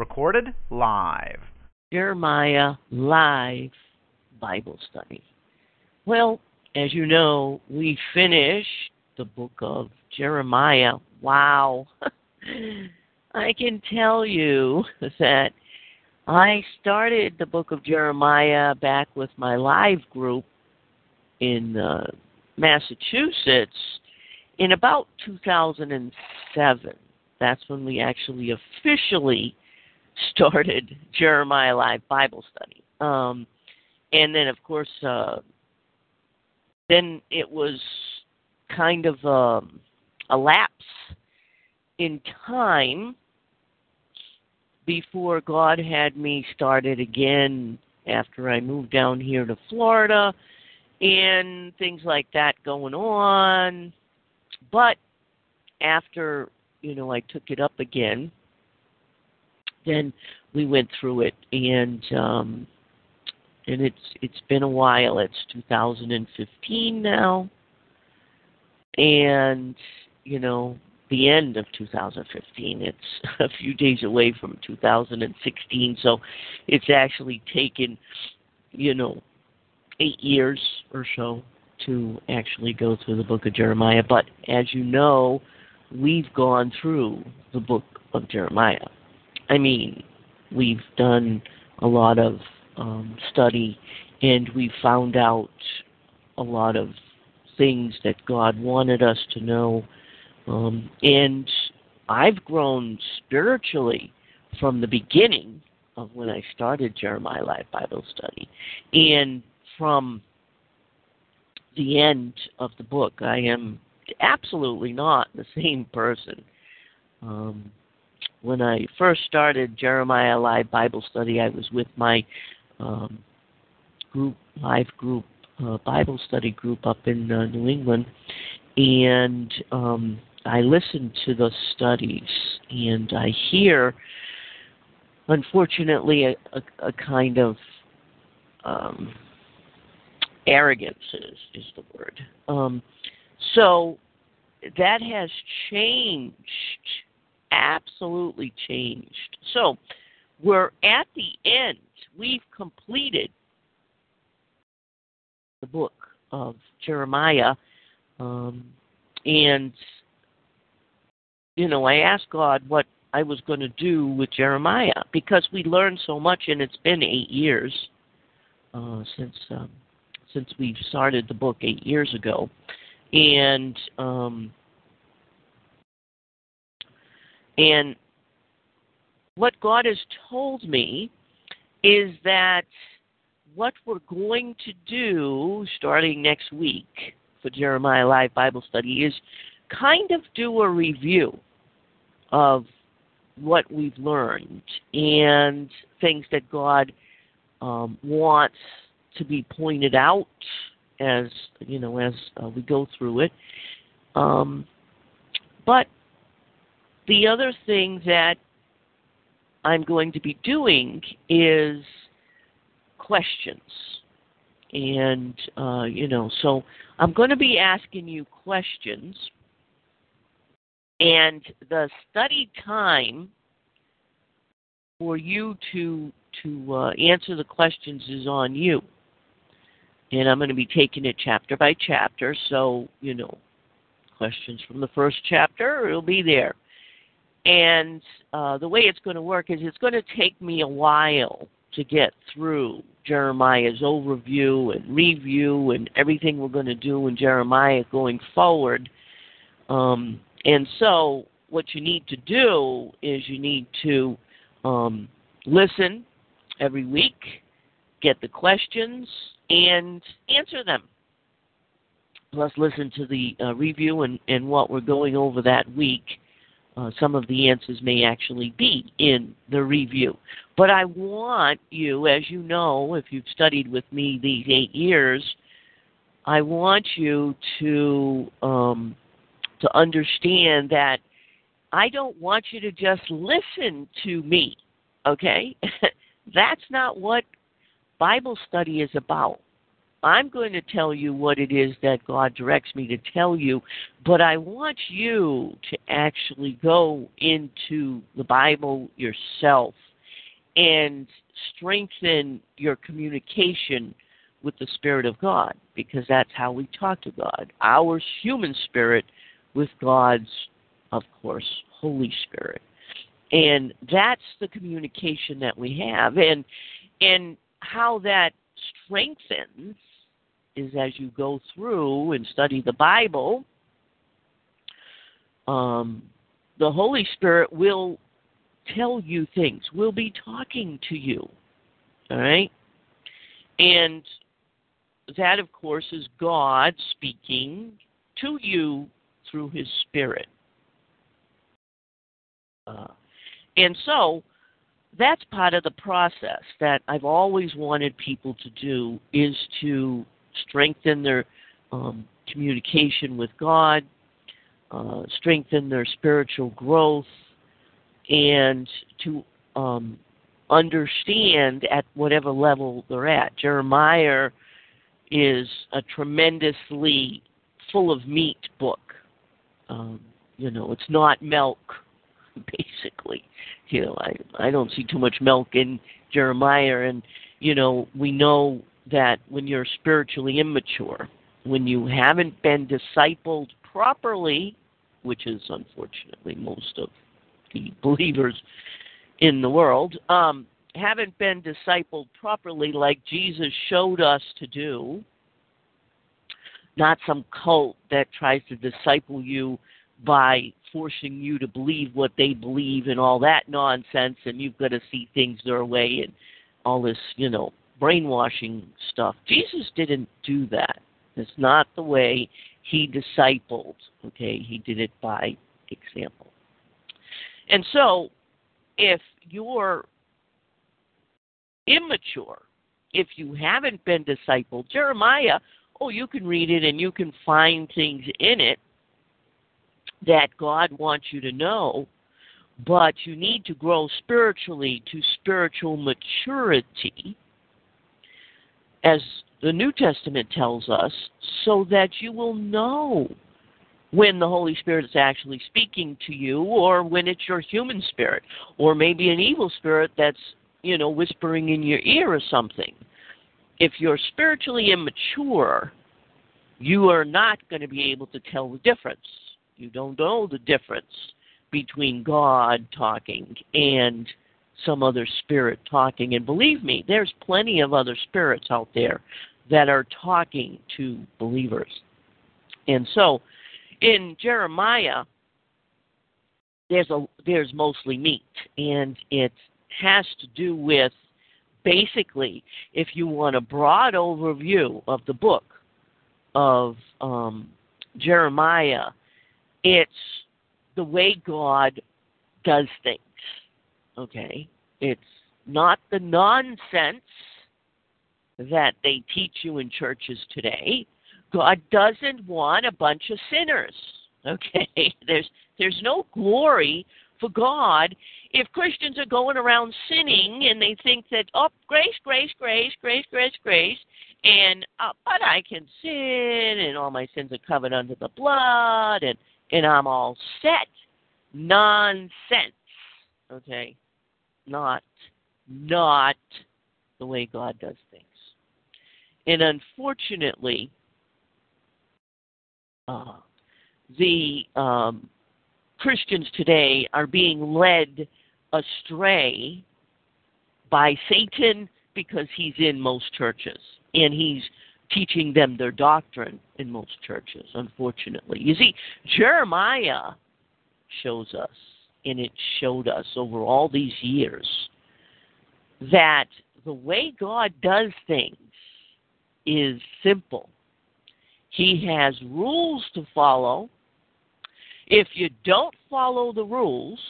Recorded live. Jeremiah Live Bible Study. Well, as you know, we finished the book of Jeremiah. Wow. I can tell you that I started the book of Jeremiah back with my live group in uh, Massachusetts in about 2007. That's when we actually officially started Jeremiah Live Bible Study. Um, and then, of course, uh, then it was kind of um, a lapse in time before God had me started again after I moved down here to Florida and things like that going on. But after, you know, I took it up again, then we went through it and um and it's it's been a while. It's 2015 now. And you know, the end of 2015. It's a few days away from 2016, so it's actually taken, you know, eight years or so to actually go through the book of Jeremiah. But as you know, we've gone through the book of Jeremiah. I mean, we've done a lot of um, study and we found out a lot of things that God wanted us to know. Um, and I've grown spiritually from the beginning of when I started Jeremiah Live Bible Study. And from the end of the book, I am absolutely not the same person. Um, when I first started Jeremiah Live Bible Study, I was with my um, group, live group, uh, Bible study group up in uh, New England, and um, I listen to the studies, and I hear, unfortunately, a, a, a kind of um, arrogance is, is the word. Um, so that has changed absolutely changed. So we're at the end. We've completed the book of Jeremiah. Um, and, you know, I asked God what I was going to do with Jeremiah because we learned so much, and it's been eight years uh, since um, since we started the book eight years ago, and um, and what God has told me is that what we're going to do starting next week for Jeremiah Live Bible Study is kind of do a review of what we've learned and things that God um, wants to be pointed out as you know as uh, we go through it. Um, but the other thing that I'm going to be doing is questions. And, uh, you know, so I'm going to be asking you questions. And the study time for you to to uh, answer the questions is on you. And I'm going to be taking it chapter by chapter. So, you know, questions from the first chapter, it'll be there. And uh, the way it's going to work is it's going to take me a while to get through Jeremiah's overview and review and everything we're going to do in Jeremiah going forward. Um, and so, what you need to do is you need to um, listen every week, get the questions, and answer them. plus listen to the uh, review and, and what we're going over that week, uh, some of the answers may actually be in the review. But I want you, as you know, if you've studied with me these eight years, I want you to um, to understand that I don't want you to just listen to me. Okay, that's not what Bible study is about. I'm going to tell you what it is that God directs me to tell you, but I want you to actually go into the Bible yourself and strengthen your communication with the Spirit of God because that's how we talk to God. Our human spirit with God's, of course, Holy Spirit. And that's the communication that we have. And and how that strengthens is as you go through and study the Bible, um, the Holy Spirit will tell you things, will be talking to you. All right? And that, of course, is God speaking to you through His Spirit. Uh, and so that's part of the process that I've always wanted people to do is to strengthen their um, communication with God, uh, strengthen their spiritual growth, and to um, understand at whatever level they're at. Jeremiah is a tremendously full of meat book. Um, you know, it's not milk, basically. You know, I I don't see too much milk in Jeremiah, and you know, we know that when you're spiritually immature, when you haven't been discipled properly, which is unfortunately most of the believers in the world, um, haven't been discipled properly like Jesus showed us to do, not some cult that tries to disciple you by forcing you to believe what they believe and all that nonsense, and you've got to see things their way and all this, you know, brainwashing stuff. Jesus didn't do that. It's not the way he discipled. Okay, he did it by example. And so, if you're immature, if you haven't been discipled, Jeremiah, oh, you can read it and you can find things in it that God wants you to know, but you need to grow spiritually to spiritual maturity as the New Testament tells us, so that you will know when the Holy Spirit is actually speaking to you, or when it's your human spirit, or maybe an evil spirit that's, you know, whispering in your ear or something. If you're spiritually immature, you are not going to be able to tell the difference. You don't know the difference between God talking and some other spirit talking. And believe me, there's plenty of other spirits out there that are talking to believers. And so in Jeremiah, there's a there's mostly meat, and it has to do with basically, if you want a broad overview of the book of um, Jeremiah, it's the way God does things. Okay? It's not the nonsense that they teach you in churches today. God doesn't want a bunch of sinners. Okay? There's there's no glory for God if Christians are going around sinning and they think that oh grace, grace, grace, grace, grace, grace, and uh, but I can sin and all my sins are covered under the blood and and I'm all set. Nonsense. Okay? Not not the way God does things. And unfortunately, uh, the um, Christians today are being led astray by Satan because he's in most churches and he's teaching them their doctrine in most churches, unfortunately. You see, Jeremiah shows us, and it showed us over all these years, that the way God does things is simple. He has rules to follow. If you don't follow the rules,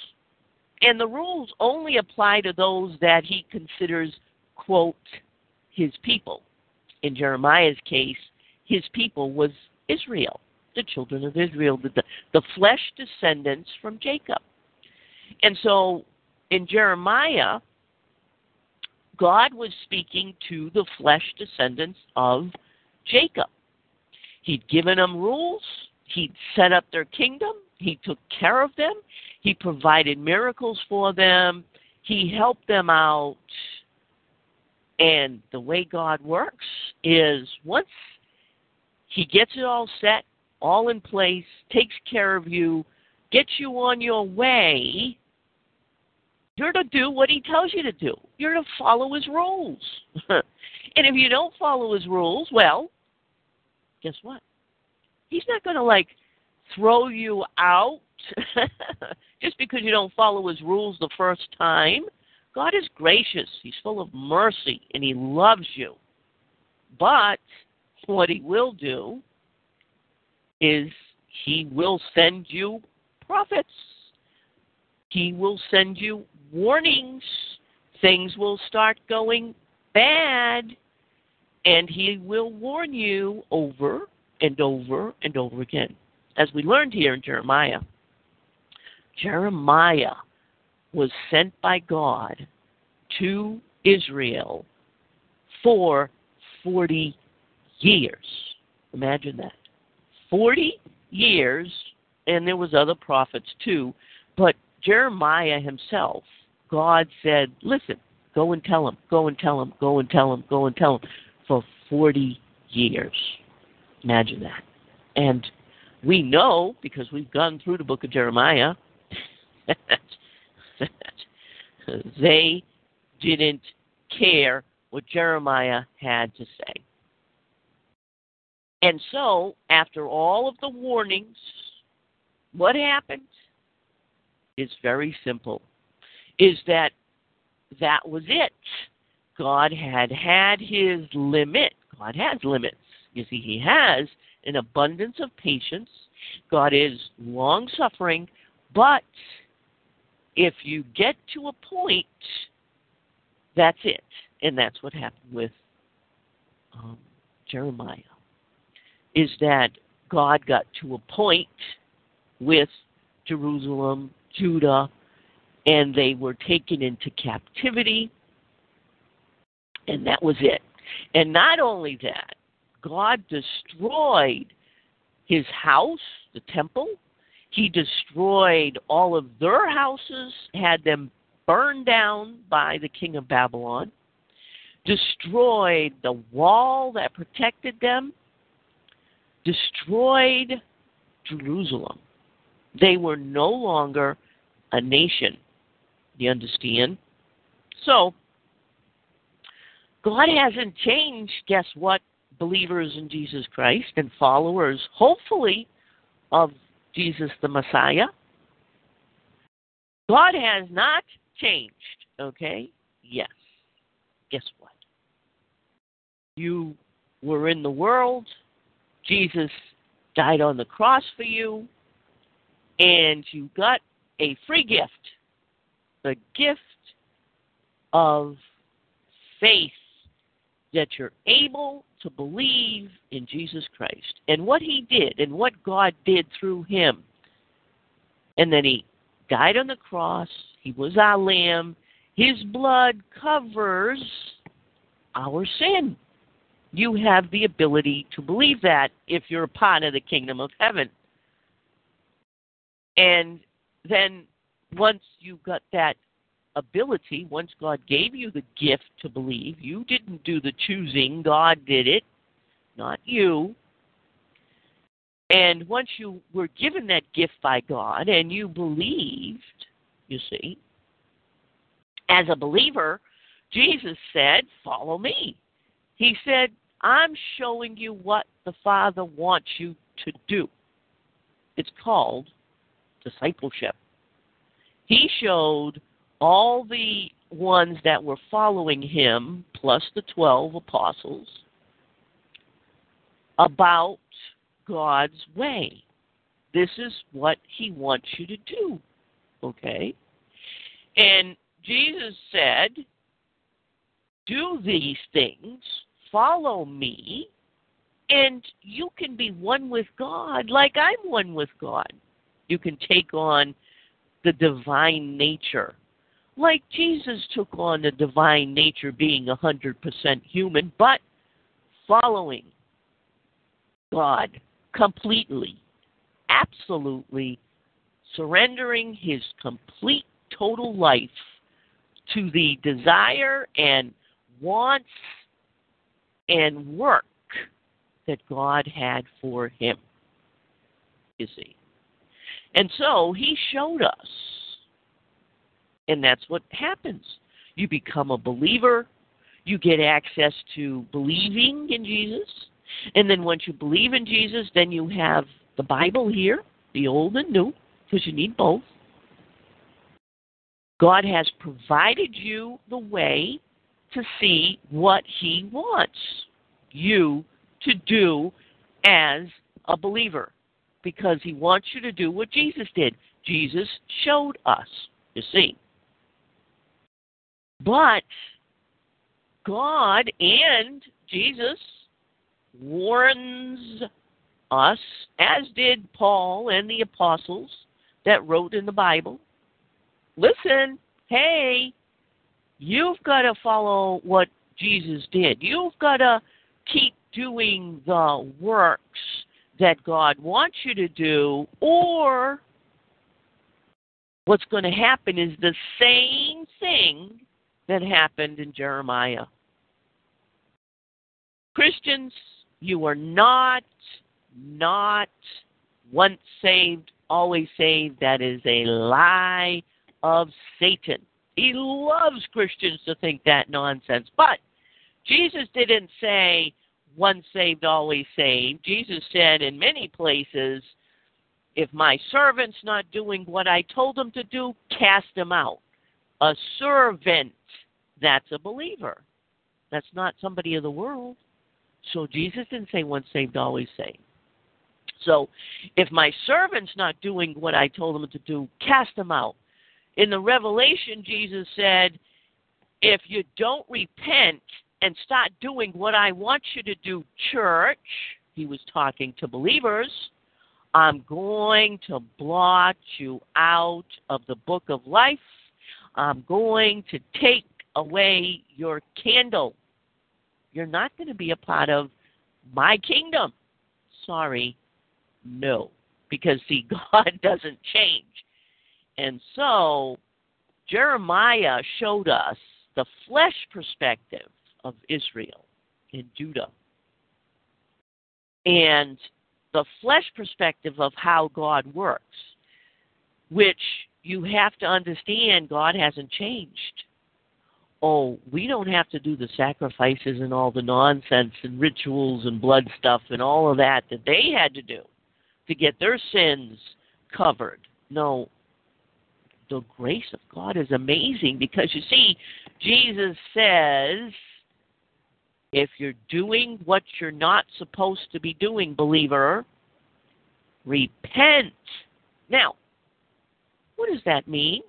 and the rules only apply to those that he considers, quote, his people. In Jeremiah's case, his people was Israel, the children of Israel, the, the flesh descendants from Jacob. And so in Jeremiah, God was speaking to the flesh descendants of Jacob. He'd given them rules, he'd set up their kingdom, he took care of them, he provided miracles for them, he helped them out. And the way God works is once he gets it all set, all in place, takes care of you, gets you on your way, you're to do what he tells you to do. You're to follow his rules. and if you don't follow his rules, well, guess what? He's not going to like throw you out just because you don't follow his rules the first time. God is gracious. He's full of mercy and he loves you. But what he will do is he will send you prophets. He will send you warnings. Things will start going bad, and He will warn you over and over and over again. As we learned here in Jeremiah, Jeremiah was sent by God to Israel for 40 years. Imagine that. 40 years, and there was other prophets too, but Jeremiah himself God said, listen, go and tell him, go and tell him, go and tell him, go and tell him for 40 years. Imagine that. And we know, because we've gone through the book of Jeremiah, that they didn't care what Jeremiah had to say. And so, after all of the warnings, what happened? is very simple is that that was it. God had had his limit. God has limits. You see, he has an abundance of patience. God is long suffering, but if you get to a point, that's it. And that's what happened with um, Jeremiah. Is that God got to a point with Jerusalem, Judah, and they were taken into captivity, and that was it. And not only that, God destroyed his house, the temple. He destroyed all of their houses, had them burned down by the king of Babylon, destroyed the wall that protected them, destroyed Jerusalem. They were no longer a nation. You understand? So, God hasn't changed, guess what, believers in Jesus Christ and followers, hopefully, of Jesus the Messiah. God has not changed, okay? Yes. Guess what? You were in the world, Jesus died on the cross for you, and you got a free gift the gift of faith that you're able to believe in Jesus Christ and what he did and what God did through him. And then he died on the cross, he was our lamb, his blood covers our sin. You have the ability to believe that if you're a part of the kingdom of heaven. And then once you got that ability, once God gave you the gift to believe, you didn't do the choosing, God did it, not you. And once you were given that gift by God and you believed, you see, as a believer, Jesus said, Follow me. He said, I'm showing you what the Father wants you to do. It's called discipleship he showed all the ones that were following him, plus the 12 apostles, about God's way. This is what He wants you to do. Okay? And Jesus said, Do these things, follow me, and you can be one with God like I'm one with God. You can take on the divine nature like Jesus took on the divine nature being 100% human, but following God completely, absolutely, surrendering his complete total life to the desire and wants and work that God had for him. You see. And so he showed us. And that's what happens. You become a believer, you get access to believing in Jesus. And then once you believe in Jesus, then you have the Bible here, the old and new, because you need both. God has provided you the way to see what He wants you to do as a believer because He wants you to do what Jesus did. Jesus showed us, you see. But God and Jesus warns us, as did Paul and the apostles that wrote in the Bible listen, hey, you've got to follow what Jesus did. You've got to keep doing the works that God wants you to do, or what's going to happen is the same thing that happened in Jeremiah. Christians, you are not, not once saved, always saved. That is a lie of Satan. He loves Christians to think that nonsense. But Jesus didn't say once saved, always saved. Jesus said in many places, if my servant's not doing what I told him to do, cast him out. A servant, that's a believer. That's not somebody of the world. So Jesus didn't say once saved, always saved. So if my servant's not doing what I told him to do, cast him out. In the Revelation, Jesus said, if you don't repent and start doing what I want you to do, church, he was talking to believers, I'm going to blot you out of the book of life. I'm going to take away your candle. You're not going to be a part of my kingdom. Sorry, no. Because, see, God doesn't change. And so Jeremiah showed us the flesh perspective of Israel in Judah. And the flesh perspective of how God works, which you have to understand God hasn't changed. Oh, we don't have to do the sacrifices and all the nonsense and rituals and blood stuff and all of that that they had to do to get their sins covered. No, the grace of God is amazing because you see, Jesus says, if you're doing what you're not supposed to be doing, believer, repent. Now, what does that mean?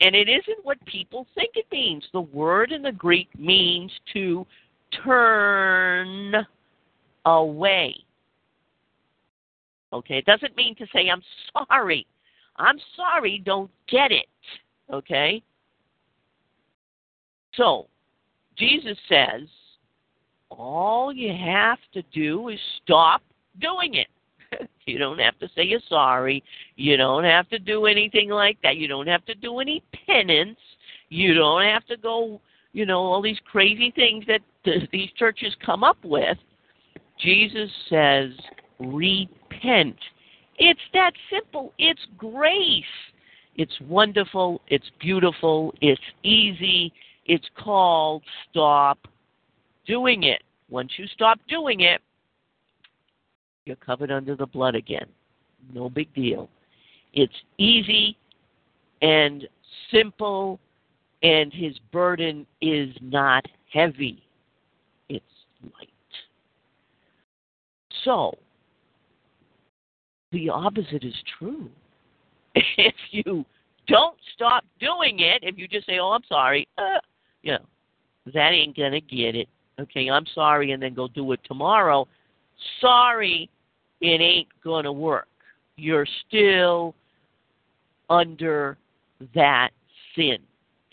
And it isn't what people think it means. The word in the Greek means to turn away. Okay, it doesn't mean to say, I'm sorry. I'm sorry, don't get it. Okay? So, Jesus says, all you have to do is stop doing it. you don't have to say you're sorry. You don't have to do anything like that. You don't have to do any penance. You don't have to go, you know, all these crazy things that these churches come up with. Jesus says, repent it's that simple. It's grace. It's wonderful. It's beautiful. It's easy. It's called stop doing it. Once you stop doing it, you're covered under the blood again. No big deal. It's easy and simple, and his burden is not heavy. It's light. So, the opposite is true. If you don't stop doing it, if you just say, "Oh, I'm sorry," uh, you know, that ain't gonna get it. Okay, I'm sorry, and then go do it tomorrow. Sorry, it ain't gonna work. You're still under that sin,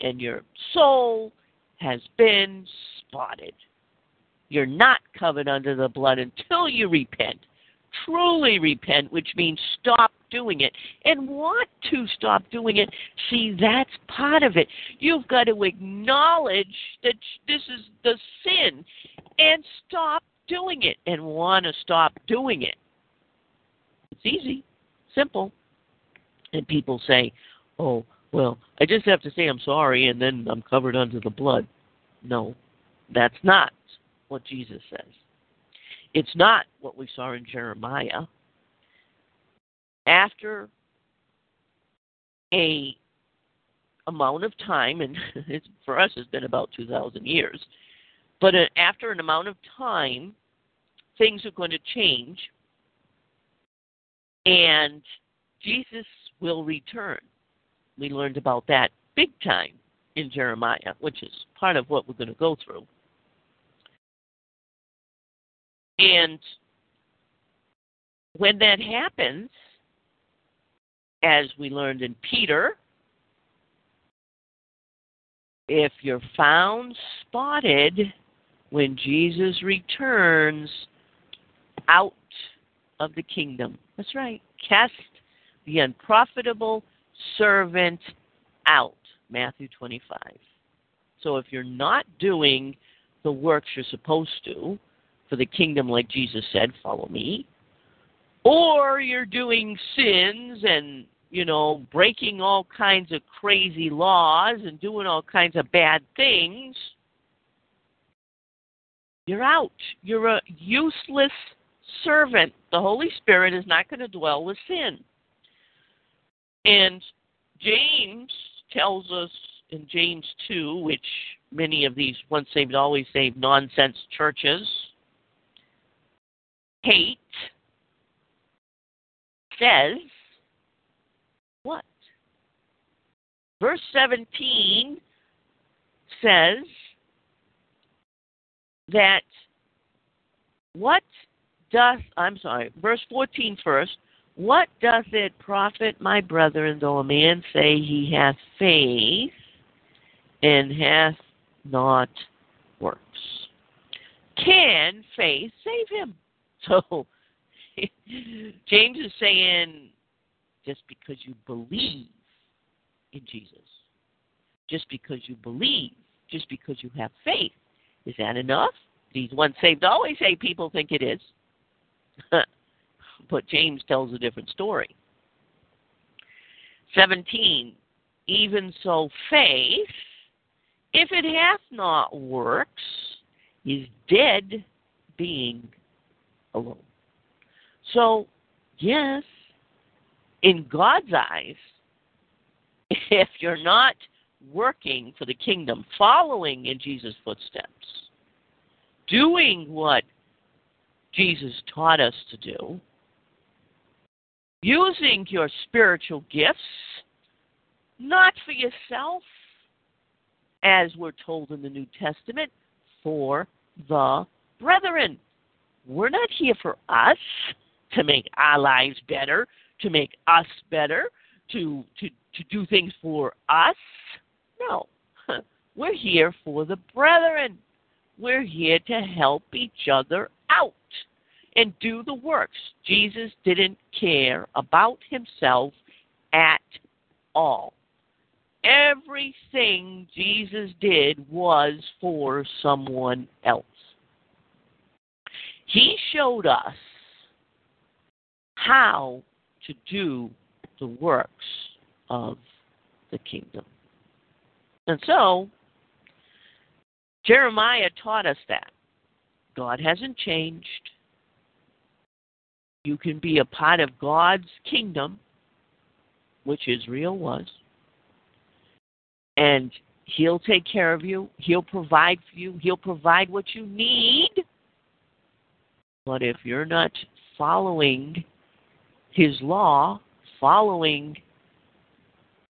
and your soul has been spotted. You're not covered under the blood until you repent. Truly repent, which means stop doing it and want to stop doing it. See, that's part of it. You've got to acknowledge that this is the sin and stop doing it and want to stop doing it. It's easy, simple. And people say, oh, well, I just have to say I'm sorry and then I'm covered under the blood. No, that's not what Jesus says. It's not what we saw in Jeremiah. After a amount of time, and for us it's been about 2,000 years, but uh, after an amount of time, things are going to change, and Jesus will return. We learned about that big time in Jeremiah, which is part of what we're going to go through. And when that happens, as we learned in Peter, if you're found spotted when Jesus returns out of the kingdom, that's right, cast the unprofitable servant out. Matthew 25. So if you're not doing the works you're supposed to for the kingdom, like Jesus said, follow me, or you're doing sins and you know breaking all kinds of crazy laws and doing all kinds of bad things you're out. You're a useless servant. The holy spirit is not going to dwell with sin. And james tells us in James 2, which many of these once saved, always saved nonsense churches hate, says what? Verse 17 says that what doth, I'm sorry, verse 14 first, what doth it profit, my brethren, though a man say he hath faith and hath not works? Can faith save him? So James is saying just because you believe in Jesus, just because you believe, just because you have faith, is that enough? These once saved, always say people think it is. but James tells a different story. 17. Even so, faith, if it hath not works, is dead being alone. So, yes, in God's eyes, if you're not working for the kingdom, following in Jesus' footsteps, doing what Jesus taught us to do, using your spiritual gifts not for yourself, as we're told in the New Testament, for the brethren. We're not here for us to make our lives better, to make us better, to to to do things for us. No. We're here for the brethren. We're here to help each other out and do the works. Jesus didn't care about himself at all. Everything Jesus did was for someone else. He showed us how to do the works of the kingdom. And so, Jeremiah taught us that. God hasn't changed. You can be a part of God's kingdom, which Israel was, and He'll take care of you. He'll provide for you. He'll provide what you need. But if you're not following His law, following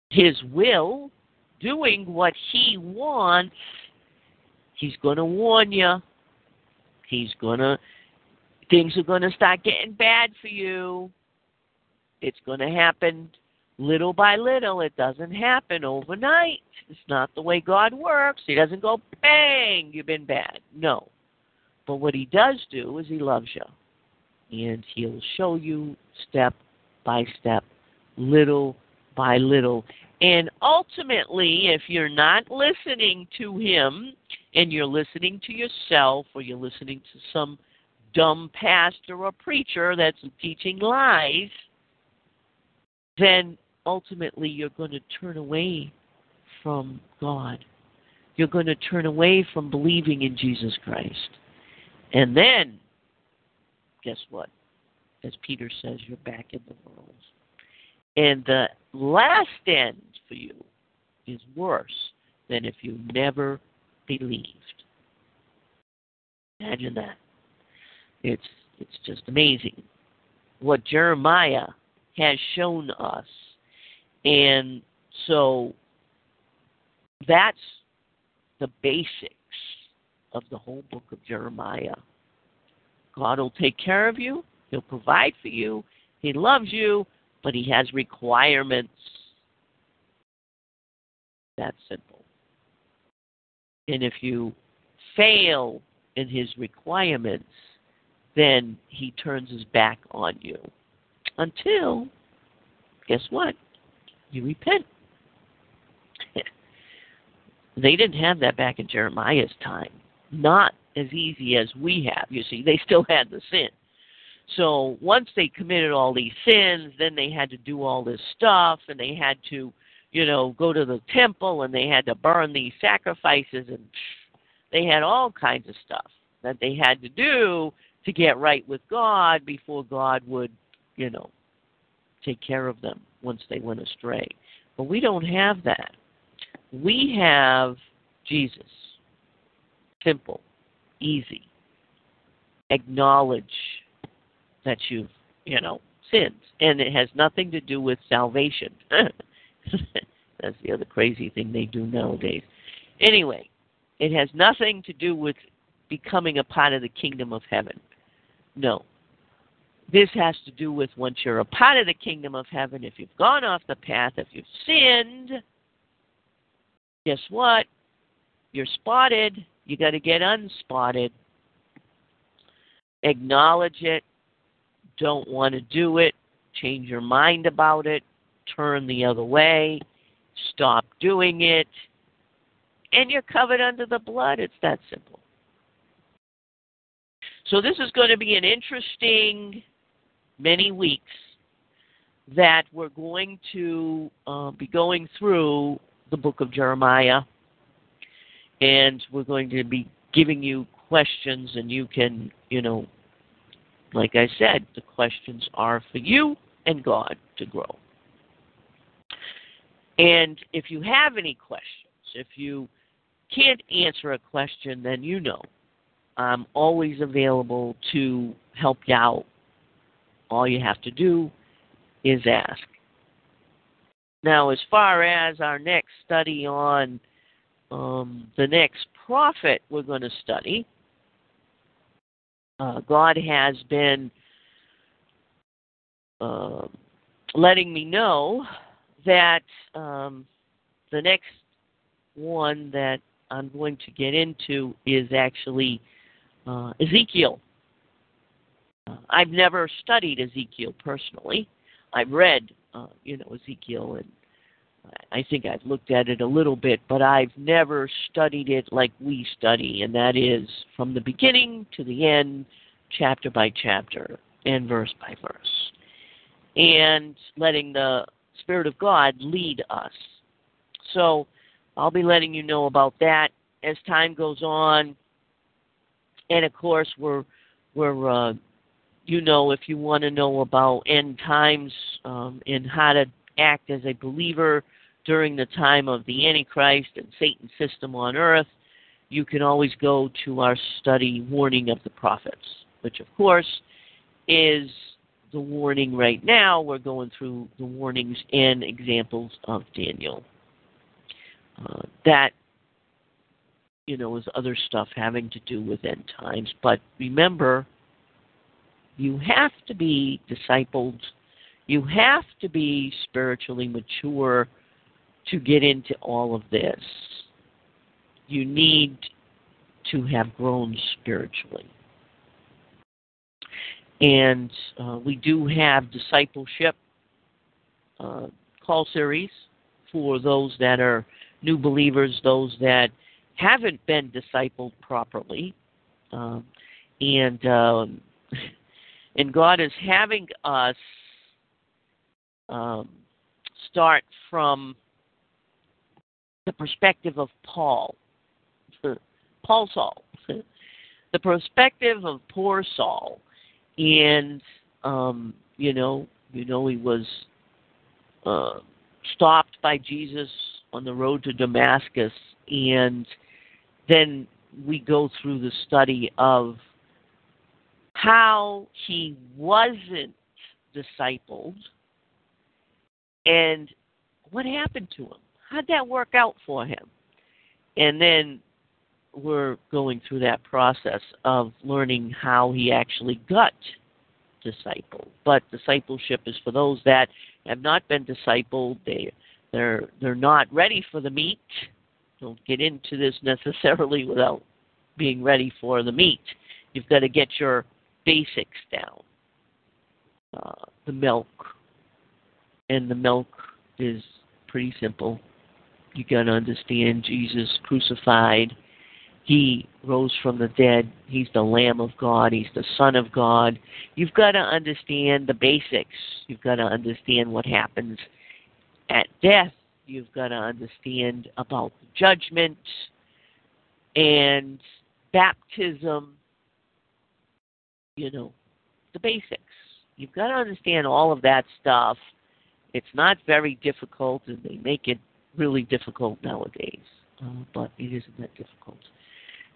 His will, doing what He wants, He's going to warn you. He's going to, things are going to start getting bad for you. It's going to happen little by little. It doesn't happen overnight. It's not the way God works. He doesn't go, bang, you've been bad. No. But what He does do is He loves you. And He'll show you step by step, little by little. And ultimately, if you're not listening to Him and you're listening to yourself or you're listening to some dumb pastor or preacher that's teaching lies, then ultimately you're going to turn away from God. You're going to turn away from believing in Jesus Christ. And then, guess what? As Peter says, you're back in the world. And the last end for you is worse than if you never believed. Imagine that. It's it's just amazing what Jeremiah has shown us. And so that's the basics of the whole book of Jeremiah. God will take care of you, He'll provide for you, He loves you, but He has requirements. That's simple. And if you fail in His requirements, then He turns His back on you. Until, guess what? You repent. they didn't have that back in Jeremiah's time. Not as easy as we have. You see, they still had the sin. So once they committed all these sins, then they had to do all this stuff, and they had to, you know, go to the temple, and they had to burn these sacrifices, and they had all kinds of stuff that they had to do to get right with God before God would, you know, take care of them once they went astray. But we don't have that. We have Jesus. Simple, easy. Acknowledge that you've, you know, sinned. And it has nothing to do with salvation. That's the other crazy thing they do nowadays. Anyway, it has nothing to do with becoming a part of the kingdom of heaven. No. This has to do with once you're a part of the kingdom of heaven, if you've gone off the path, if you've sinned, guess what? You're spotted. You got to get unspotted. Acknowledge it. Don't want to do it. Change your mind about it. Turn the other way. Stop doing it. And you're covered under the blood. It's that simple. So, this is going to be an interesting many weeks that we're going to uh, be going through the book of Jeremiah, and we're going to be giving you questions, and you can, you know, like I said, the questions are for you and God to grow. And if you have any questions, if you can't answer a question, then you know I'm always available to help you out. All you have to do is ask. Now, as far as our next study on um, the next prophet we're going to study, uh, God has been uh, letting me know that um, the next one that I'm going to get into is actually uh, Ezekiel. I've never studied Ezekiel personally. I've read, uh, you know, Ezekiel, and I think I've looked at it a little bit, but I've never studied it like we study, and that is from the beginning to the end, chapter by chapter, and verse by verse, and letting the Spirit of God lead us. So I'll be letting you know about that as time goes on and of course we're we're uh, you know if you want to know about end times um, and how to act as a believer during the time of the Antichrist and Satan's system on earth, you can always go to our study Warning of the Prophets, which of course is the warning right now. We're going through the warnings and examples of Daniel. Uh, that, you know, is other stuff having to do with end times. But remember, you have to be discipled. You have to be spiritually mature to get into all of this. You need to have grown spiritually. And uh, we do have discipleship uh, call series for those that are new believers, those that haven't been discipled properly. Um, and um, and God is having us um, start from the perspective of Paul, Paul Saul, the perspective of poor Saul, and um, you know, you know, he was uh, stopped by Jesus on the road to Damascus, and then we go through the study of how he wasn't discipled and what happened to him. How'd that work out for him? And then we're going through that process of learning how he actually got discipled. But discipleship is for those that have not been discipled. They they're they're not ready for the meat. Don't get into this necessarily without being ready for the meat. You've got to get your basics down. Uh, the milk, and the milk is pretty simple. You got to understand Jesus crucified. He rose from the dead. He's the Lamb of God. He's the Son of God. You've got to understand the basics. You've got to understand what happens at death. You've got to understand about judgment and baptism you know, the basics. You've got to understand all of that stuff. It's not very difficult, and they make it really difficult nowadays, uh, but it isn't that difficult.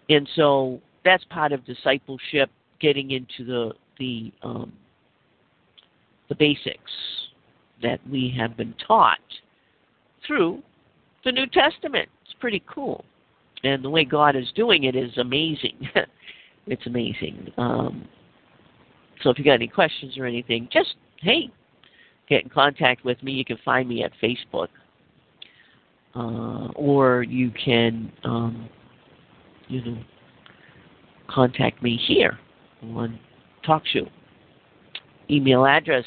And so that's part of discipleship, getting into the the um, the basics that we have been taught through the New Testament. It's pretty cool, and the way God is doing it is amazing. it's amazing. Um, so if you got any questions or anything, just hey, get in contact with me. You can find me at Facebook, uh, or you can um, you know contact me here on TalkShoe. Email address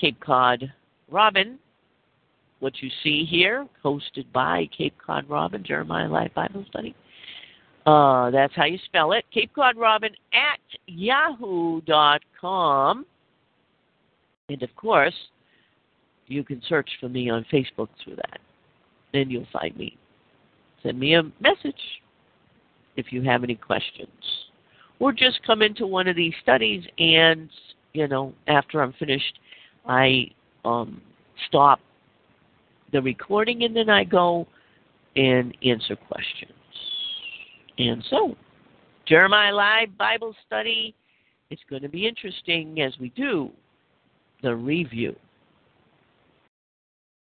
Cape Cod Robin. What you see here, hosted by Cape Cod Robin Jeremiah Live Bible Study uh, that's how you spell it. Cape Cod Robin at yahoo.com. And of course, you can search for me on Facebook through that. Then you'll find me. Send me a message if you have any questions. Or just come into one of these studies and, you know, after I'm finished, I um, stop the recording and then I go and answer questions. And so, Jeremiah Live Bible Study, it's going to be interesting as we do the review.